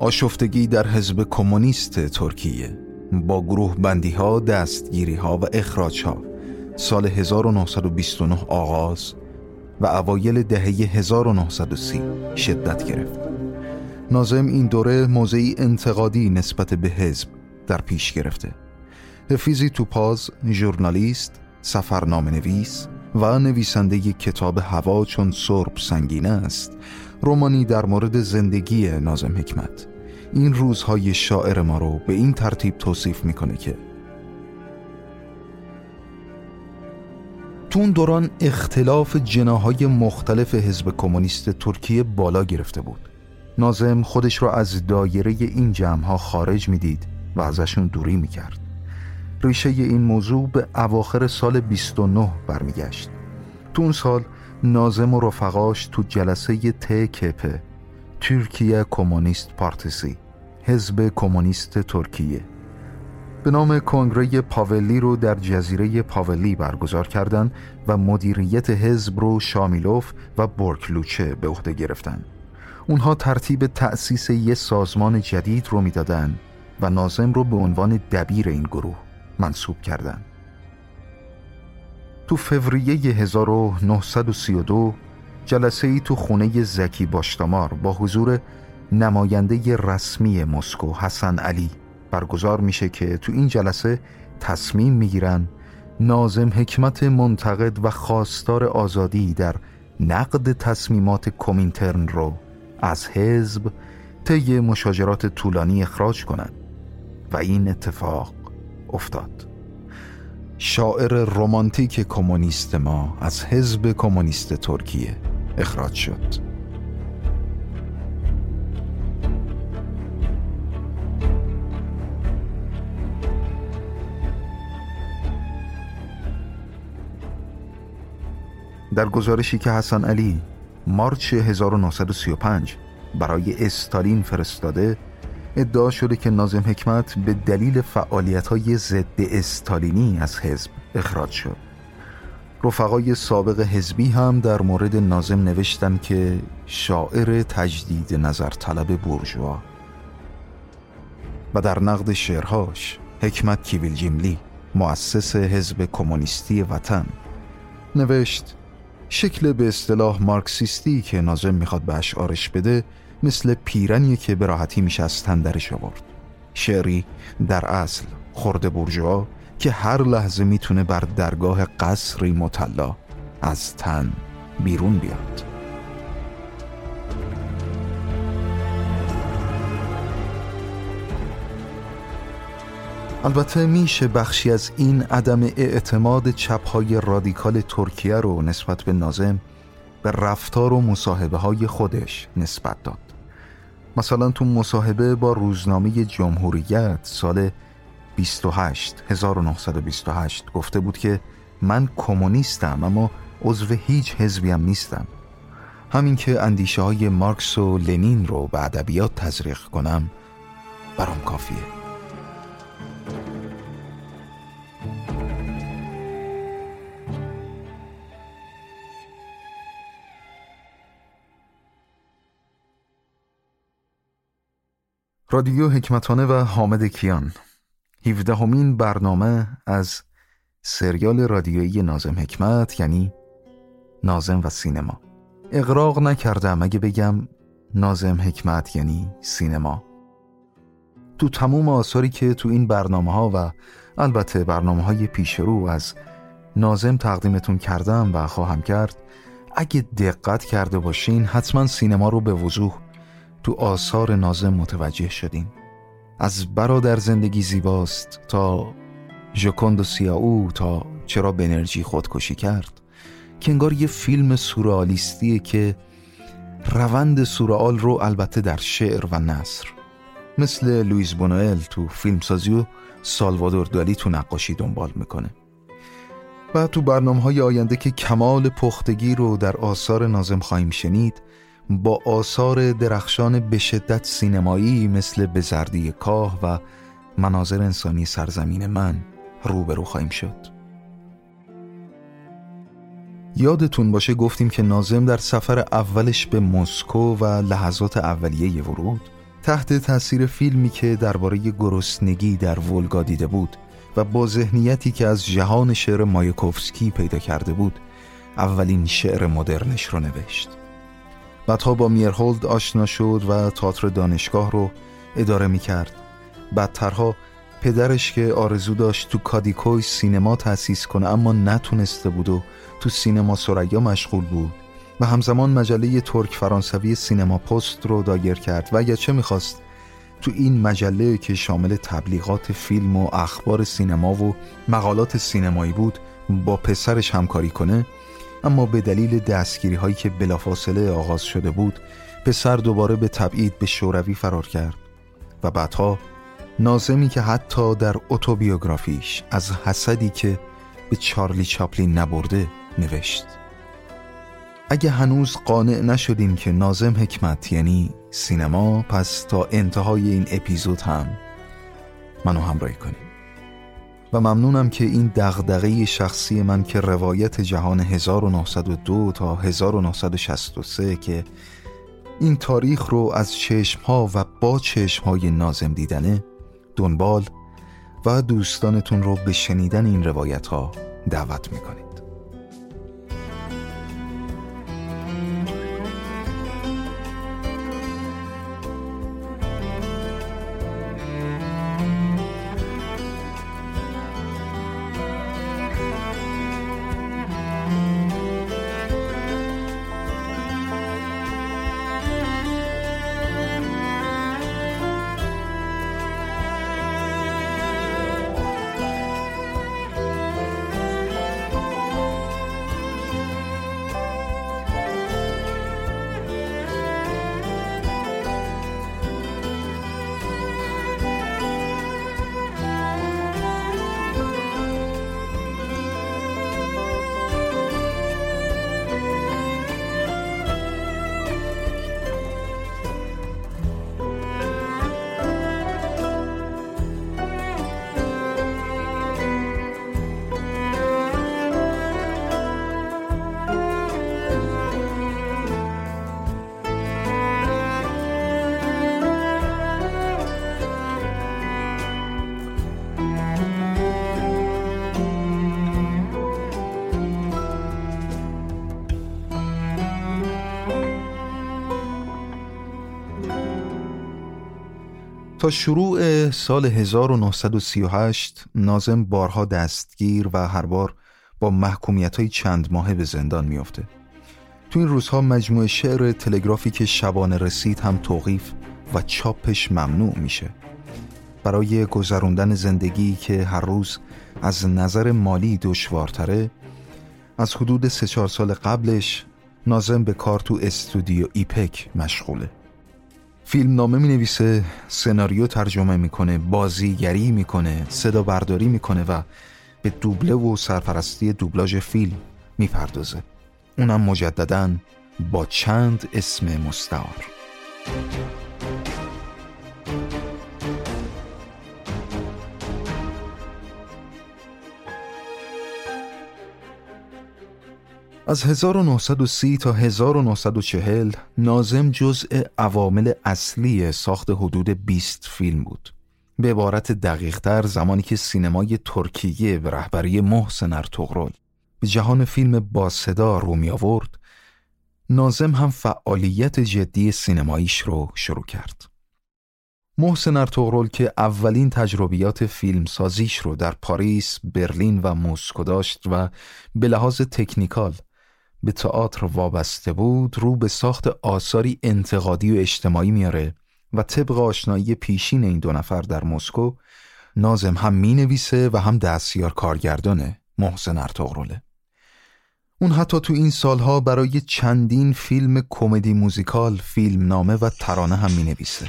آشفتگی در حزب کمونیست ترکیه با گروه بندی ها، دستگیری ها و اخراج ها سال 1929 آغاز و اوایل دهه 1930 شدت گرفت. نازم این دوره موضعی انتقادی نسبت به حزب در پیش گرفته. حفیزی توپاز، ژورنالیست، سفرنامه نویس و نویسنده کتاب هوا چون سرب سنگین است. رومانی در مورد زندگی نازم حکمت. این روزهای شاعر ما رو به این ترتیب توصیف می‌کنه که تو اون دوران اختلاف جناهای مختلف حزب کمونیست ترکیه بالا گرفته بود. نازم خودش را از دایره این جمعها خارج می‌دید و ازشون دوری می‌کرد. ریشه این موضوع به اواخر سال 29 برمیگشت. تو اون سال نازم و رفقاش تو جلسه کپه ترکیه کمونیست پارتیسی حزب کمونیست ترکیه به نام کنگره پاولی رو در جزیره پاولی برگزار کردند و مدیریت حزب رو شامیلوف و برکلوچه به عهده گرفتن اونها ترتیب تأسیس یه سازمان جدید رو می‌دادن و نازم رو به عنوان دبیر این گروه منصوب کردند. تو فوریه 1932 جلسه ای تو خونه زکی باشتامار با حضور نماینده رسمی مسکو حسن علی. برگزار میشه که تو این جلسه تصمیم می‌گیرن نازم حکمت منتقد و خواستار آزادی در نقد تصمیمات کومینترن رو از حزب طی مشاجرات طولانی اخراج کنند و این اتفاق افتاد. شاعر رمانتیک کمونیست ما از حزب کمونیست ترکیه. اخراج شد. در گزارشی که حسن علی مارچ 1935 برای استالین فرستاده ادعا شده که نازم حکمت به دلیل فعالیت های ضد استالینی از حزب اخراج شد. رفقای سابق حزبی هم در مورد نازم نوشتن که شاعر تجدید نظر طلب بورژوا. و در نقد شعرهاش حکمت کیویل جیملی مؤسس حزب کمونیستی وطن نوشت شکل به اصطلاح مارکسیستی که نازم می‌خواد به اشعارش بده مثل پیرنی که به راحتی میشه از تندرش آورد. شعری در اصل خورده برجوا که هر لحظه می‌تونه بر درگاه قصری مطلا از تن بیرون بیاد. البته میشه بخشی از این عدم اعتماد چپهای رادیکال ترکیه رو نسبت به نازم به رفتار و مصاحبه های خودش نسبت داد. مثلا تو مصاحبه با روزنامه جمهوریت سال 28 1928 گفته بود که من کمونیستم اما عضو هیچ حزبی هم نیستم. همین که اندیشه های مارکس و لنین رو به ادبیات تزریق کنم برام کافیه. رادیو حکمتانه و حامد کیان 17 همین برنامه از سریال رادیویی نازم حکمت یعنی نازم و سینما. اقراق نکردم اگه بگم نازم حکمت یعنی سینما. تو تموم آثاری که تو این برنامه ها و البته برنامه های پیش رو از نازم تقدیمتون کردم و خواهم کرد اگه دقت کرده باشین حتما سینما رو به وضوح تو آثار نازم متوجه شدیم از برادر زندگی زیباست تا ژکوند سیاو تا چرا بنرژی خودکشی کرد. که انگار یه فیلم سورئالیستیه که روند سورئال رو البته در شعر و نصر مثل لویز بونوئل تو فیلمسازی و سالوادور دالی تو نقاشی دنبال می‌کنه. و تو برنامه های آینده که کمال پختگی رو در آثار نازم خواهیم شنید با آثار درخشان به شدت سینمایی مثل بزردی کاه و مناظر انسانی سرزمین من روبرو خواهیم شد. یادتون باشه گفتیم که نازم در سفر اولش به مسکو و لحظات اولیه ورود تحت تاثیر فیلمی که درباره گرسنگی در ولگا دیده بود و با ذهنیتی که از جهان شعر مایکوفسکی پیدا کرده بود اولین شعر مدرنش رو نوشت. بعدها با میرهولد آشنا شد و تئاتر دانشگاه رو اداره می کرد بدترها پدرش که آرزو داشت تو کادیکوی سینما تأسیس کنه اما نتونسته بود و تو سینما سریا مشغول بود. و همزمان مجله ترک فرانسوی سینما پست رو دایر کرد و اگرچه می‌خواست تو این مجله که شامل تبلیغات فیلم و اخبار سینما و مقالات سینمایی بود با پسرش همکاری کنه اما به دلیل دستگیری هایی که بلافاصله آغاز شده بود پسر دوباره به تبعید به شوروی فرار کرد و بعدها نازمی که حتی در اتوبیوگرافیش از حسدی که به چارلی چاپلین نبرده نوشت. اگه هنوز قانع نشدیم که نازم حکمت یعنی سینما پس تا انتهای این اپیزود هم منو همراهی کنیم و ممنونم که این دغدغه شخصی من که روایت جهان 1902 تا 1963 که این تاریخ رو از چشم ها و با چشم های نازم دیدنه دنبال و دوستانتون رو به شنیدن این روایت ها دعوت می‌کنید تا شروع سال 1938 نازم بارها دستگیر و هر بار با محکومیت های چند ماهه به زندان میافته. تو این روزها مجموعه شعر تلگرافی که شبانه رسید هم توقیف و چاپش ممنوع میشه. برای گذروندن زندگی که هر روز از نظر مالی دشوارتره از حدود سه چهار سال قبلش نازم به کار تو استودیو ایپک مشغوله فیلم نامه می نویسه سناریو ترجمه می‌کنه بازیگری می‌کنه صدا برداری می‌کنه و به دوبله و سرپرستی دوبلاژ فیلم می‌پردازه. اونم مجددا با چند اسم مستعار. از 1930 تا 1940 نازم جزء عوامل اصلی ساخت حدود 20 فیلم بود. به عبارت دقیقتر زمانی که سینمای ترکیه به رهبری محسن ارتغرل به جهان فیلم با صدا رو می آورد نازم هم فعالیت جدی سینماییش رو شروع کرد. محسن ارتغرل که اولین تجربیات فیلم سازیش رو در پاریس، برلین و مسکو داشت و به لحاظ تکنیکال به تئاتر وابسته بود رو به ساخت آثاری انتقادی و اجتماعی میاره و طبق آشنایی پیشین این دو نفر در مسکو نازم هم می نویسه و هم دستیار کارگردانه محسن ارتغرله اون حتی تو این سالها برای چندین فیلم کمدی موزیکال، فیلم نامه و ترانه هم می نویسه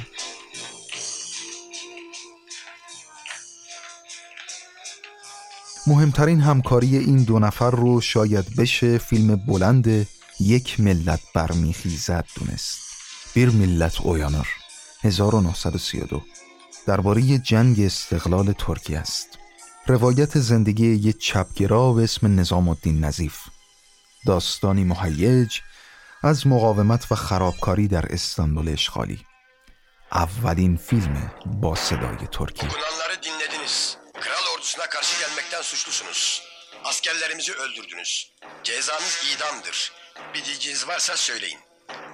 مهمترین همکاری این دو نفر رو شاید بشه فیلم بلند یک ملت برمیخیزد دونست. بیر ملت اویانر 1932 درباره جنگ استقلال ترکیه است. روایت زندگی یک چپگرا به اسم نظام الدین نظیف. داستانی مهیج از مقاومت و خرابکاری در استانبول اشغالی. اولین فیلم با صدای ترکی. karşı gelmekten suçlusunuz. Askerlerimizi öldürdünüz. Cezanız idamdır. Bir diyeceğiniz varsa söyleyin.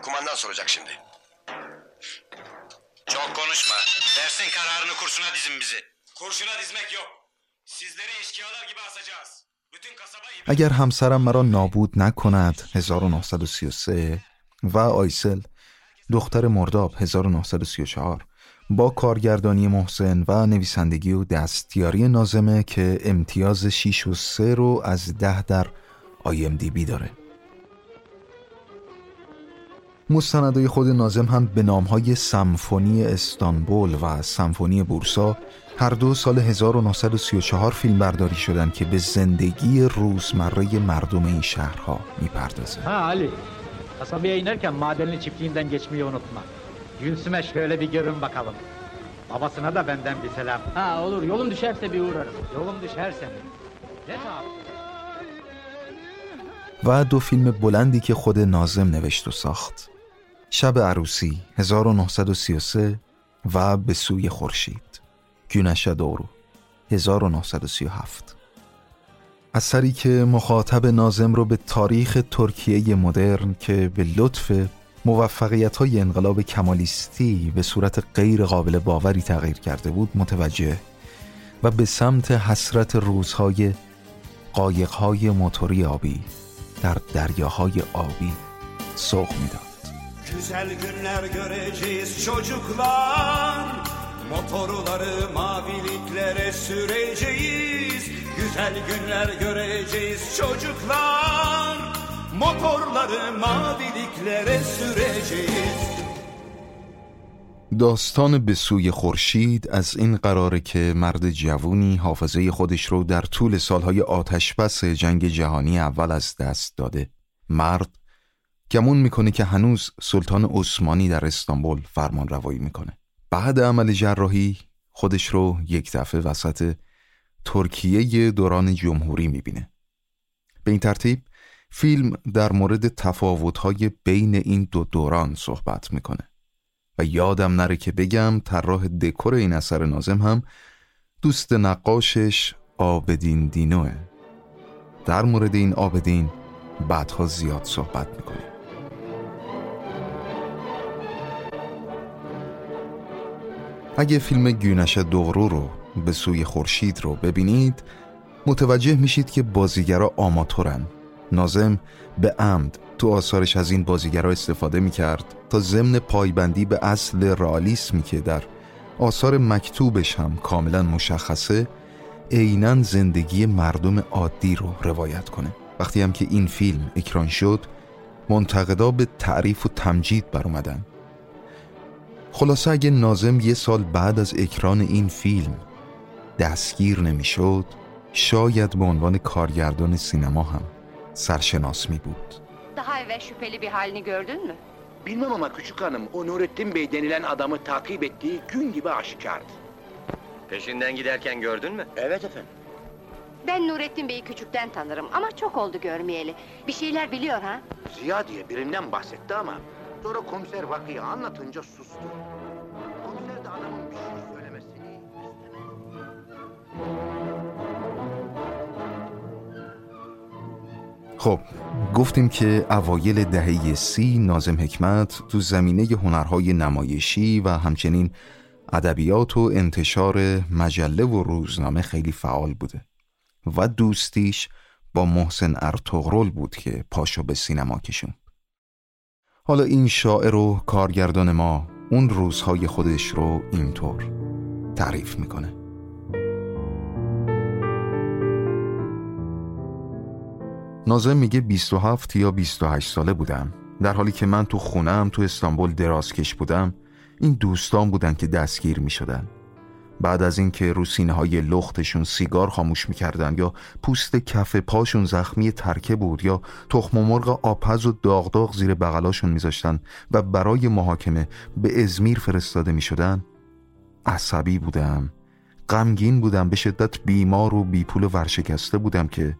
Kumandan soracak şimdi. Çok konuşma. Dersin kararını kursuna dizin bizi. Kurşuna dizmek yok. Sizleri eşkıyalar gibi asacağız. Bütün kasaba اگر همسرم مرا نابود نکند 1933 و آیسل دختر مرداب 1934 با کارگردانی محسن و نویسندگی و دستیاری نازمه که امتیاز 6 و 3 رو از 10 در IMDb داره مستندهای خود نازم هم به نامهای سمفونی استانبول و سمفونی بورسا هر دو سال 1934 فیلم برداری شدند که به زندگی روزمره مردم این شهرها می‌پردازه Ha Ali, kasabaya inerken madenli çiftliğinden geçmeyi unutma. Gülsüm'e şöyle bir görün bakalım. Babasına da benden bir selam. Ha olur yolum düşerse bir uğrarım. Yolum düşerse mi? Geç abi. و دو فیلم بلندی که خود نازم نوشت و ساخت شب عروسی 1933 و به سوی خورشید گونش دورو 1937 اثری که مخاطب نازم رو به تاریخ ترکیه مدرن که به لطف موفقیت های انقلاب کمالیستی به صورت غیر قابل باوری تغییر کرده بود متوجه و به سمت حسرت روزهای قایقهای موتوری آبی در دریاهای آبی سوق می‌داد. Güzel günler göreceğiz çocuklar. Motorları maviliklere süreceğiz. Güzel günler göreceğiz çocuklar. Motorları maviliklere süreceğiz. داستان به سوی خورشید از این قراره که مرد جوونی حافظه خودش رو در طول سالهای آتشبس جنگ جهانی اول از دست داده. مرد گمون می‌کنه که هنوز سلطان عثمانی در استانبول فرمان روایی می‌کنه. بعد عمل جراحی خودش رو یک دفعه وسط ترکیه دوران جمهوری می‌بینه. به این ترتیب فیلم در مورد تفاوت‌های بین این دو دوران صحبت می‌کنه. و یادم نره که بگم طراح دکور این اثر نازم هم دوست نقاشش آبدین دینوه. در مورد این آبدین بعدها زیاد صحبت می‌کنیم. اگه فیلم گونش دورو رو به سوی خورشید رو ببینید متوجه میشید که بازیگرا آماتورن. نازم به عمد تو آثارش از این بازیگرا استفاده می‌کرد تا ضمن پایبندی به اصل رئالیسمی که در آثار مکتوبش هم کاملا مشخصه عینا زندگی مردم عادی رو روایت کنه. وقتی هم که این فیلم اکران شد منتقدا به تعریف و تمجید بر اومدن. خلاصه اگه نازم یه سال بعد از اکران این فیلم دستگیر نمی‌شد شاید به عنوان کارگردان سینما هم سرشناس می بود Daha evvel şüpheli bir halini gördün mü? Bilmem ama küçük hanım o Nurettin Bey denilen adamı takip ettiği gün gibi aşikardı. Peşinden giderken gördün mü? Evet efendim. Ben Nurettin Bey'i küçükten tanırım ama çok oldu görmeyeli. Bir şeyler biliyor ha? Ziya diye birinden bahsetti ama sonra komiser vakıyı anlatınca sustu. Komiser de adamın bir şey söylemesini istemedi. خب گفتیم که اوایل دهه سی نازم حکمت تو زمینه هنرهای نمایشی و همچنین ادبیات و انتشار مجله و روزنامه خیلی فعال بوده و دوستیش با محسن ارتغرل بود که پاشو به سینما کشوند. حالا این شاعر و کارگردان ما اون روزهای خودش رو اینطور تعریف می‌کنه. نازم میگه 27 یا 28 ساله بودم. در حالی که من تو خونم تو استانبول درازکش بودم این دوستان بودن که دستگیر می‌شدن. بعد از اینکه رو های لختشون سیگار خاموش می‌کردن یا پوست کف پاشون زخمی ترکه بود یا تخم مرغ آپز و داغ داغ زیر بغلاشون میذاشتن و برای محاکمه به ازمیر فرستاده می‌شدن عصبی بودم. غمگین بودم به شدت بیمار و بیپول و ورشکسته بودم که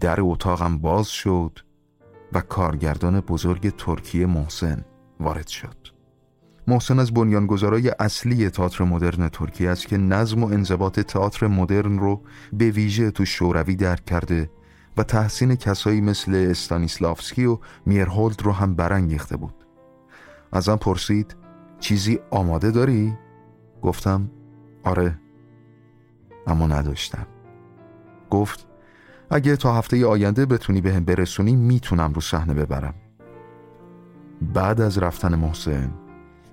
در اتاقم باز شد و کارگردان بزرگ ترکیه محسن وارد شد. محسن از بنیانگذارای اصلی تئاتر مدرن ترکیه است که نظم و انضباط تئاتر مدرن رو به ویژه تو شوروی درک کرده و تحسین کسایی مثل استانیسلافسکی و میرهولد رو هم برانگیخته بود. ازم پرسید چیزی آماده داری؟ گفتم آره اما نداشتم. گفت اگه تا هفته آینده بتونی به برسونی می‌تونم رو صحنه ببرم. بعد از رفتن محسن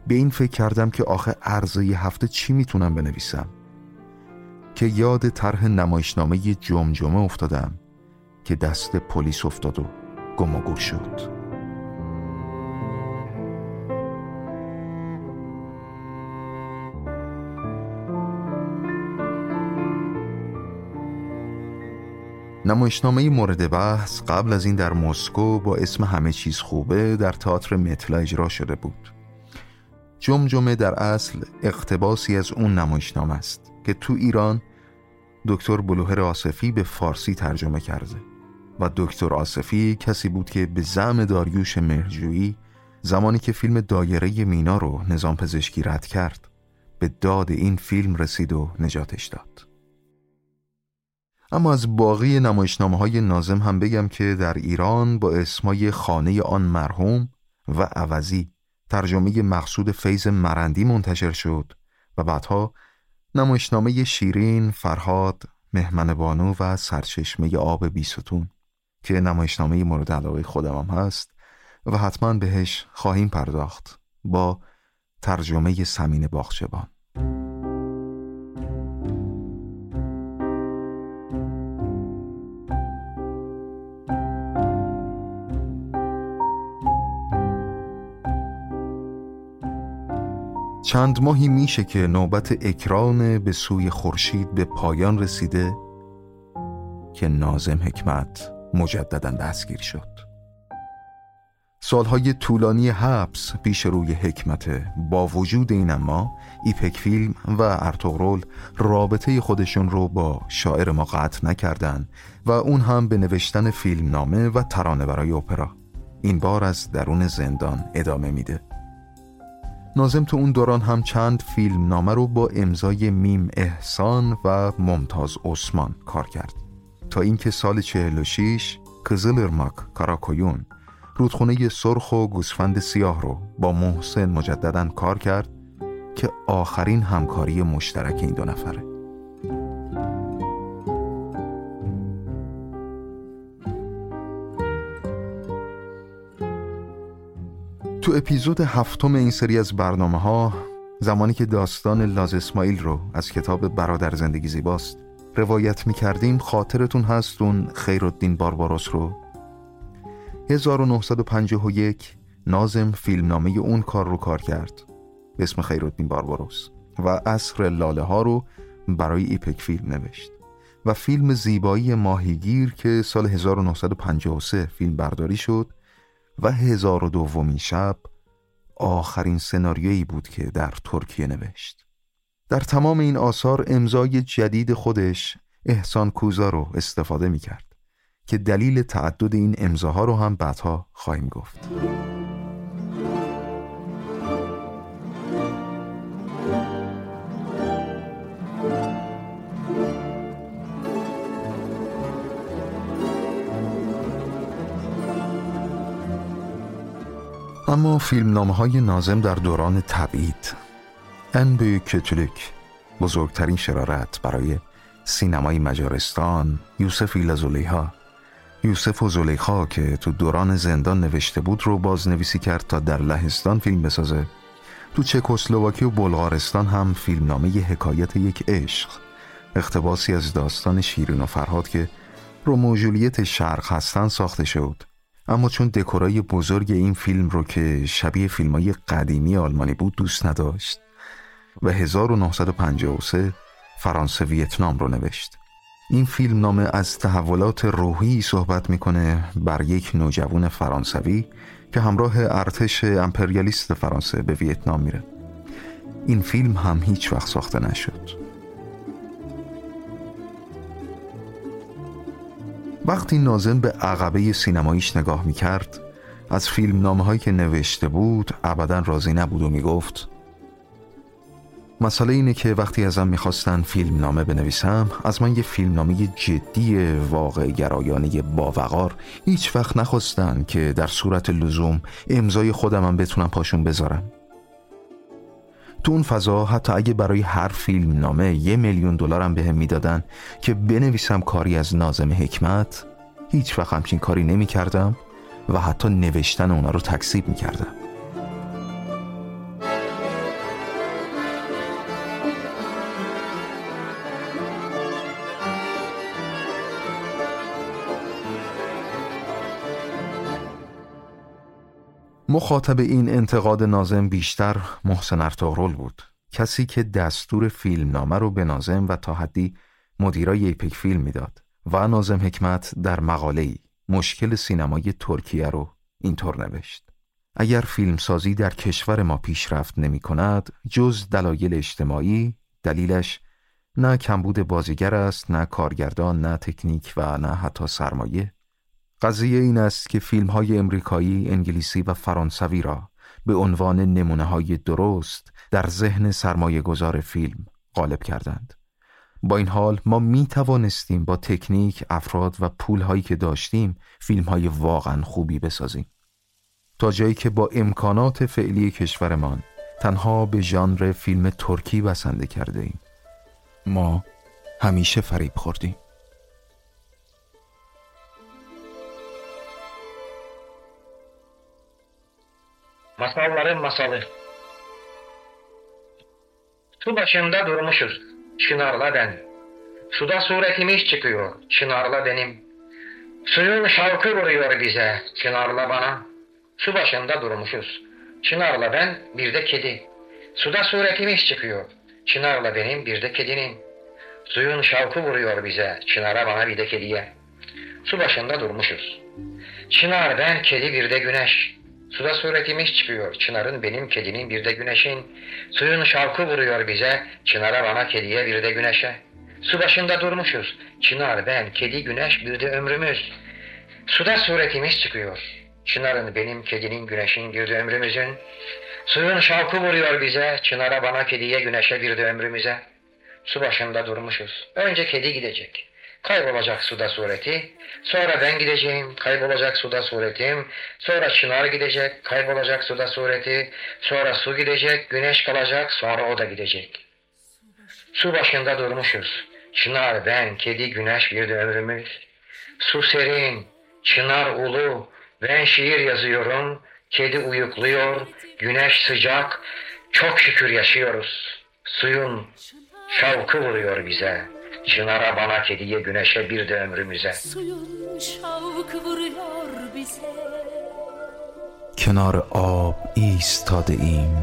به این فکر کردم که آخه عرضه هفته چی می‌تونم بنویسم؟ که یاد طرح نمایشنامه جمجمه افتادم که دست پلیس افتاد و گم و گور شد. نمایشنامه مورد بحث قبل از این در مسکو با اسم همه چیز خوبه در تئاتر متلا اجرا شده بود. جمجمه در اصل اقتباسی از اون نمایشنامه است که تو ایران دکتر بلوهر آصفی به فارسی ترجمه کرده و دکتر آصفی کسی بود که به زم داریوش مهرجویی زمانی که فیلم دایره مینا رو نظام پزشکی رد کرد به داد این فیلم رسید و نجاتش داد. اما از باقی نمایشنامه های نازم هم بگم که در ایران با اسمای خانه آن مرحوم و عوضی ترجمه مقصود فیض مرندی منتشر شد و بعدها نمایشنامه شیرین، فرهاد، مهمن بانو و سرچشمه آب بیستون که نمایشنامه مورد علاقه خودم هم هست و حتما بهش خواهیم پرداخت با ترجمه سمین باخچبان چند ماهی میشه که نوبت اکران به سوی خورشید به پایان رسیده که نازم حکمت مجددا دستگیر شد. سالهای طولانی حبس پیش روی حکمت با وجود این اما ایپک فیلم و ارتغرل رابطه خودشون رو با شاعر ما قطع نکردن و اون هم به نوشتن فیلم نامه و ترانه برای اپرا. این بار از درون زندان ادامه میده. نازم تو اون دوران هم چند فیلم نامه رو با امضای میم احسان و ممتاز عثمان کار کرد. تا اینکه سال 46 کزلرماک کاراکویون رودخونه سرخ و گوسفند سیاه رو با محسن مجددا کار کرد که آخرین همکاری مشترک این دو نفره. تو اپیزود هفتم این سری از برنامه ها زمانی که داستان لاز اسماعیل رو از کتاب برادر زندگی زیباست روایت می کردیم خاطرتون هست اون خیرالدین بارباروس رو. 1951 نازم فیلمنامه اون کار رو کار کرد به اسم خیرالدین بارباروس و اصر لاله ها رو برای ایپک فیلم نوشت و فیلم زیبایی ماهیگیر که سال 1953 فیلم برداری شد و هزار و دومین شب آخرین سناریویی بود که در ترکیه نوشت. در تمام این آثار امضای جدید خودش احسان کوزا رو استفاده می کرد که دلیل تعدد این امضاها رو هم بعدها خواهیم گفت. اما فیلمنامه های نازم در دوران تبعید. ان کتولیک بزرگترین شرارت برای سینمای مجارستان یوسف ایلا زلیها یوسف و زلیخا که تو دوران زندان نوشته بود رو بازنویسی کرد تا در لهستان فیلم بسازه. تو چکسلواکی و بلغارستان هم فیلمنامه حکایت یک عشق اقتباسی از داستان شیرین و فرهاد که رومو جولیت شرق هستن ساخته شد. اما چون دکورای بزرگ این فیلم رو که شبیه فیلم های قدیمی آلمانی بود دوست نداشت و 1953 فرانسه ویتنام رو نوشت. این فیلم نامه از تحولات روحی صحبت می‌کنه بر یک نوجوان فرانسوی که همراه ارتش امپریالیست فرانسه به ویتنام میره. این فیلم هم هیچ وقت ساخته نشد. وقتی نازم به عقبه سینماییش نگاه می‌کرد از فیلم نامه که نوشته بود ابدا راضی نبود و می‌گفت مسئله اینه که وقتی ازم می‌خواستن فیلم نامه بنویسم از من یه فیلم نامه جدی واقع گرایانه باوقار هیچ وقت نخواستن که در صورت لزوم امضای خودم هم بتونم پاشون بذارم. تو اون فضا حتی اگه برای هر فیلم نامه یه میلیون دلارم بهم می‌دادن که بنویسم کاری از نازم حکمت هیچ وقت همچین کاری نمی کردم و حتی نوشتن اونا رو تکسیب می کردم مخاطب این انتقاد نازم بیشتر محسن ارتغرل بود. کسی که دستور فیلم نامه رو به نازم و تا حدی مدیرای ایپک فیلم می‌داد و نازم حکمت در مقاله‌ای مشکل سینمای ترکیه رو اینطور نوشت. اگر فیلمسازی در کشور ما پیشرفت نمی کند جز دلایل اجتماعی دلیلش نه کمبود بازیگر است نه کارگردان نه تکنیک و نه حتی سرمایه. قضیه این است که فیلم های امریکایی، انگلیسی و فرانسوی را به عنوان نمونه های درست در ذهن سرمایه گذار فیلم غالب کردند. با این حال ما می توانستیم با تکنیک، افراد و پول هایی که داشتیم فیلم های واقعا خوبی بسازیم. تا جایی که با امکانات فعلی کشورمان تنها به ژانر فیلم ترکی بسنده کرده ایم. ما همیشه فریب خوردیم. Masalların masalı. Su başında durmuşuz, çınarla ben. Suda suretimiz çıkıyor, çınarla benim. Suyun şarkı vuruyor bize, çınarla bana. Su başında durmuşuz, çınarla ben, bir de kedi. Suda suretimiz çıkıyor, çınarla benim, bir de kedinin. Suyun şarkı vuruyor bize, çınara bana bir de kediye. Su başında durmuşuz. Çınar ben, kedi bir de güneş. Suda suretimiz çıkıyor. Çınarın benim, kedinin bir de güneşin. Suyun şarkı vuruyor bize. Çınara bana, kediye bir de güneşe. Su başında durmuşuz. Çınar, ben, kedi, güneş bir de ömrümüz. Suda suretimiz çıkıyor. Çınarın benim, kedinin, güneşin bir de ömrümüzün. Suyun şarkı vuruyor bize. Çınara bana, kediye, güneşe bir de ömrümüze. Su başında durmuşuz. Önce kedi gidecek. Kaybolacak suda sureti. Sonra ben gideceğim. Kaybolacak suda suretim. Sonra çınar gidecek. Kaybolacak suda sureti. Sonra su gidecek. Güneş kalacak. Sonra o da gidecek. Su başında durmuşuz. Çınar, ben, kedi, güneş bir de ömrümüz. Su serin, çınar ulu, ben şiir yazıyorum. Kedi uyukluyor, güneş sıcak. Çok şükür yaşıyoruz. Suyun şavkı vuruyor bize. Çınara bana kediye güneşe bir de ömrümüze. Suyun şavkı vuruyor bize. کنار آب ایستاده ایم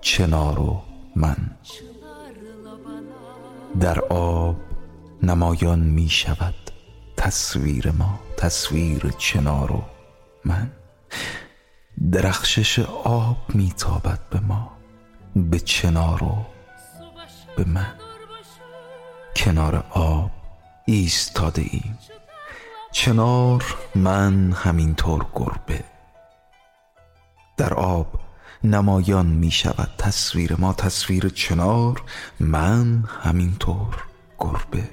چنار و من در آب نمایان می شود تصویر ما تصویر چنار و من درخشش آب می تابد به ما به چنار و به من کنار آب ایستاده ایم چنار من همینطور گربه. در آب نمایان می شود تصویر ما تصویر چنار من همینطور گربه.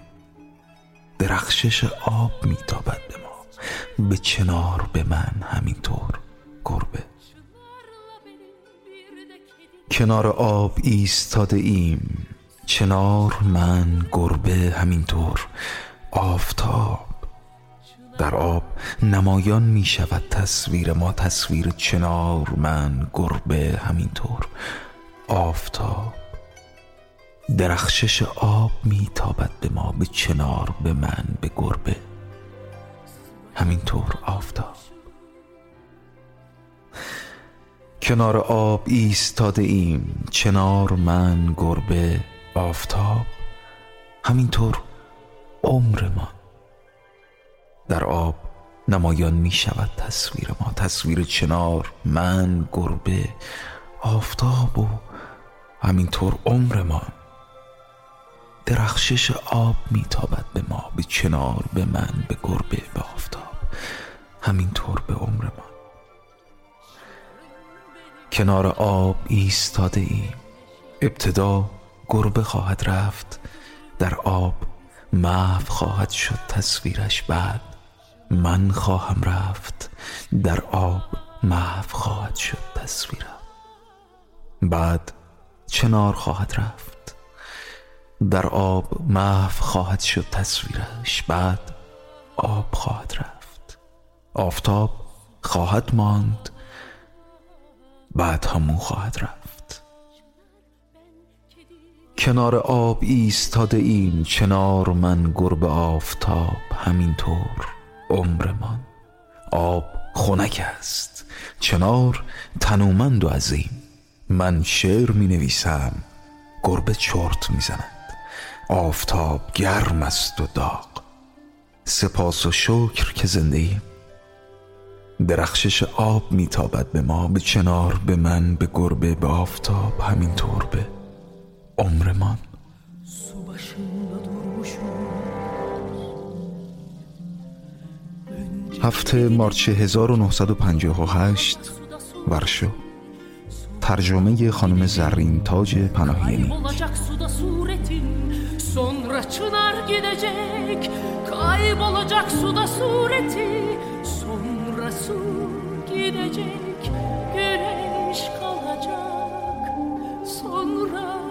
درخشش آب می تابد به ما به چنار به من همینطور گربه. کنار آب ایستاده ایم چنار من گربه همینطور. آفتاب در آب نمایان می شود تصویر ما تصویر چنار من گربه همینطور. آفتاب درخشش آب می تابد به ما به چنار به من به گربه همینطور. آفتاب کنار آب ایستاده ایم. چنار من گربه آفتاب همینطور عمر ما. در آب نمایان می شود تصویر ما تصویر چنار من گربه آفتاب و همینطور عمر ما. درخشش آب می تابد به ما به چنار به من به گربه به آفتاب. همینطور به عمر ما. کنار آب ایستاده ایم. ابتدا گربه خواهد رفت در آب محو خواهد شد تصویرش بعد من خواهم رفت در آب محو خواهد شد تصویرم. بعد چنار خواهد رفت در آب محو خواهد شد تصویرش بعد آب خواهد رفت. آفتاب خواهد ماند بعد همون خواهد رفت. کنار آب ایستاده این چنار من گربه آفتاب همینطور عمرمان آب خنک است چنار تنومند و عظیم. من شعر می نویسم گربه چرت می زند. آفتاب گرم است و داغ. سپاس و شکر که زنده ایم. درخشش آب میتابد به ما به چنار به من به گربه به آفتاب همینطور به عمرمان هفته مارچ 1958 ورشو ترجمه خانم زرین تاج suretin Sonra çınar gidecek Kaybolacak suda sureti Sonra su gidecek Güneş kalacak Sonra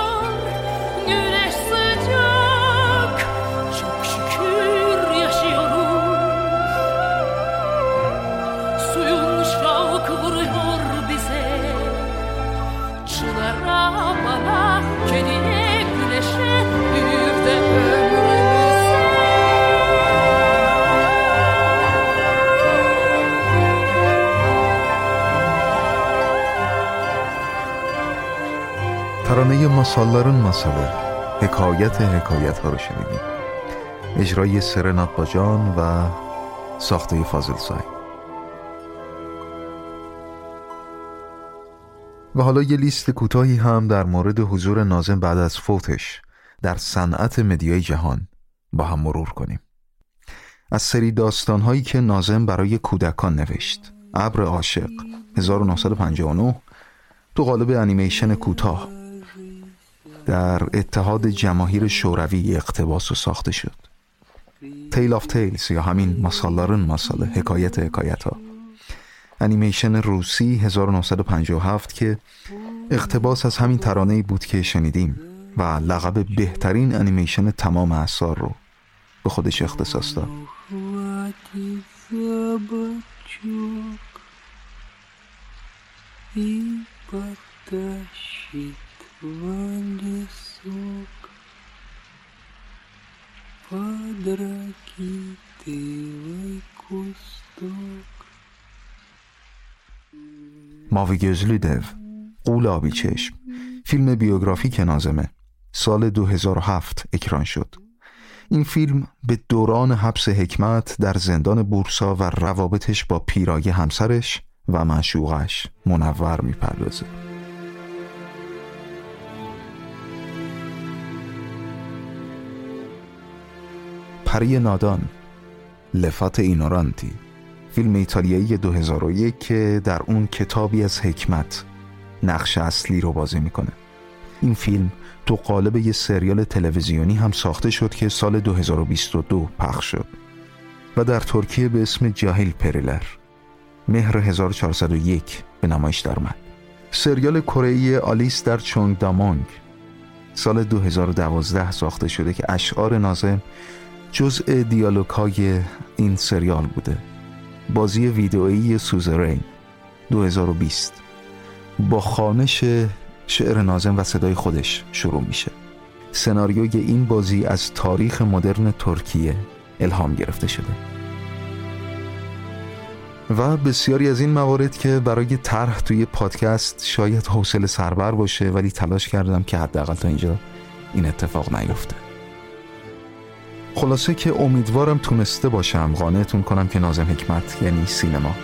ترانه مسالların مساله. حکایت حکایت ها رو شنیدیم. اجرای سرنات باجان و ساخته فاضل سای. و حالا یه لیست کوتاهی هم در مورد حضور نازم بعد از فوتش در صنعت مدیای جهان با هم مرور کنیم. از سری داستانهایی که نازم برای کودکان نوشت. ابر عاشق 1959 تو قالب انیمیشن کوتاه. در اتحاد جماهیر شوروی اقتباس و ساخته شد تیل آف تیلز یا همین مسالارن مساله حکایت حکایت ها انیمیشن روسی 1957 که اقتباس از همین ترانه بود که شنیدیم و لقب بهترین انیمیشن تمام اثار رو به خودش اختصاص داد Хватит собачок И потащит в лесок Под ракитовый кусток ماوی گزلی دو قول آبی چشم فیلم بیوگرافیک نازمه سال 2007 اکران شد این فیلم به دوران حبس حکمت در زندان بورسا و روابطش با پیرای همسرش و معشوقش منور میپردازه پری نادان لفات اینورانتی. فیلم ایتالیایی 2001 که در اون کتابی از حکمت نقش اصلی رو بازی می‌کنه. این فیلم تو قالب یه سریال تلویزیونی هم ساخته شد که سال 2022 پخش شد و در ترکیه به اسم جاهیل پریلر. مهر 1401 به نمایش درآمد سریال کره‌ای آلیس در چونگ دامونگ سال 2012 ساخته شده که اشعار نازم جزء دیالوگ های این سریال بوده. بازی ویدئویی سوزرین 2020 با خانش شعر نازم و صدای خودش شروع میشه. سناریوی این بازی از تاریخ مدرن ترکیه الهام گرفته شده. و بسیاری از این موارد که برای طرح توی پادکست شاید حوصله سربر باشه ولی تلاش کردم که حداقل تا اینجا این اتفاق نیفته. خلاصه که امیدوارم تونسته باشم. قانعتون کنم که نازم حکمت یعنی سینما.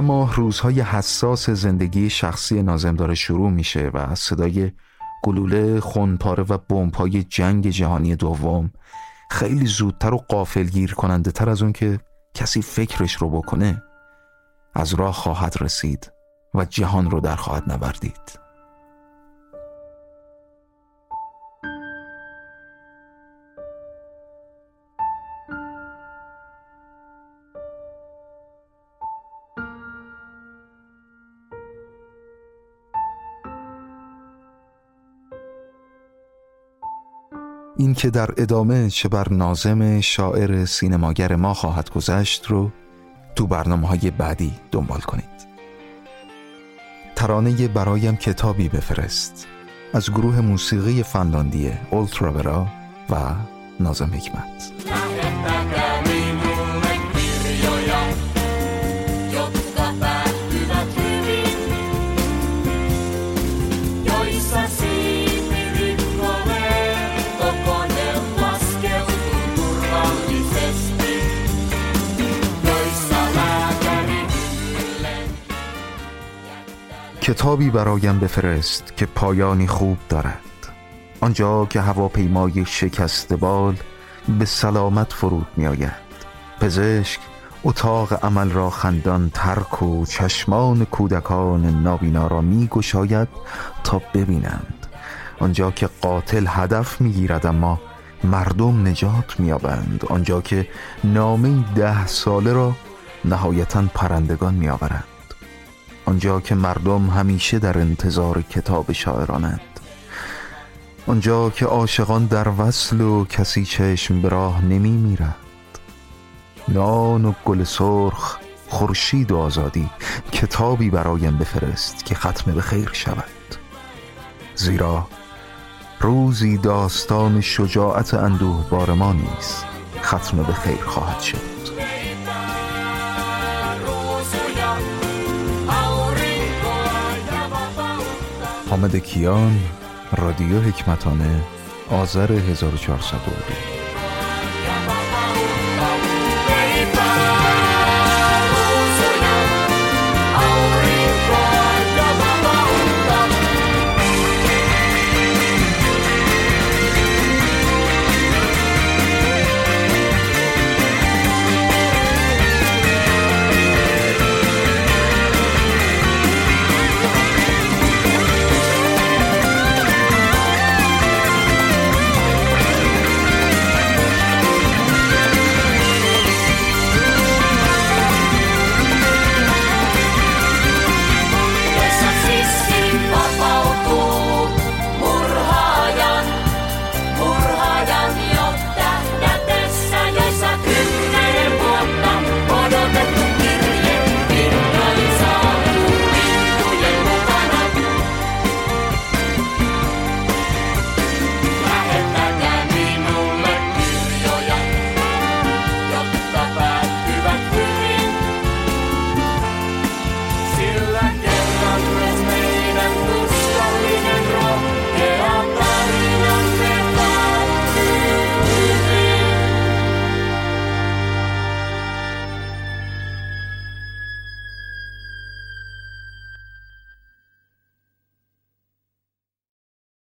اما روزهای حساس زندگی شخصی نازم داره شروع میشه و صدای گلوله خونپاره و بمب‌های جنگ جهانی دوم خیلی زودتر و قافلگیر کننده تر از اون که کسی فکرش رو بکنه از راه خواهد رسید و جهان رو در خواهد نوردید. این که در ادامه چه بر نازم شاعر سینماگر ما خواهد گذشت رو تو برنامه های بعدی دنبال کنید. ترانه برایم کتابی بفرست از گروه موسیقی فنلاندی اولترابرا و نازم حکمت. کتابی برایم بفرست که پایانی خوب دارد. آنجا که هواپیمای شکست بال به سلامت فرود می آید پزشک اتاق عمل را خندان ترک و چشمان کودکان نابینا را می گشاید تا ببینند. آنجا که قاتل هدف می گیرد اما مردم نجات می آبند آنجا که نامه ده ساله را نهایتا پرندگان می آورند آنجا که مردم همیشه در انتظار کتاب شاعرانند. آنجا که عاشقان در وصل و کسی چشم به راه نمی میرد نان و گل سرخ خورشید و آزادی کتابی برایم بفرست که ختم به خیر شود. زیرا روزی داستان شجاعت اندوه بار ما نیست ختم به خیر خواهد شد. حامد کیان رادیو حکمتانه آذر 1402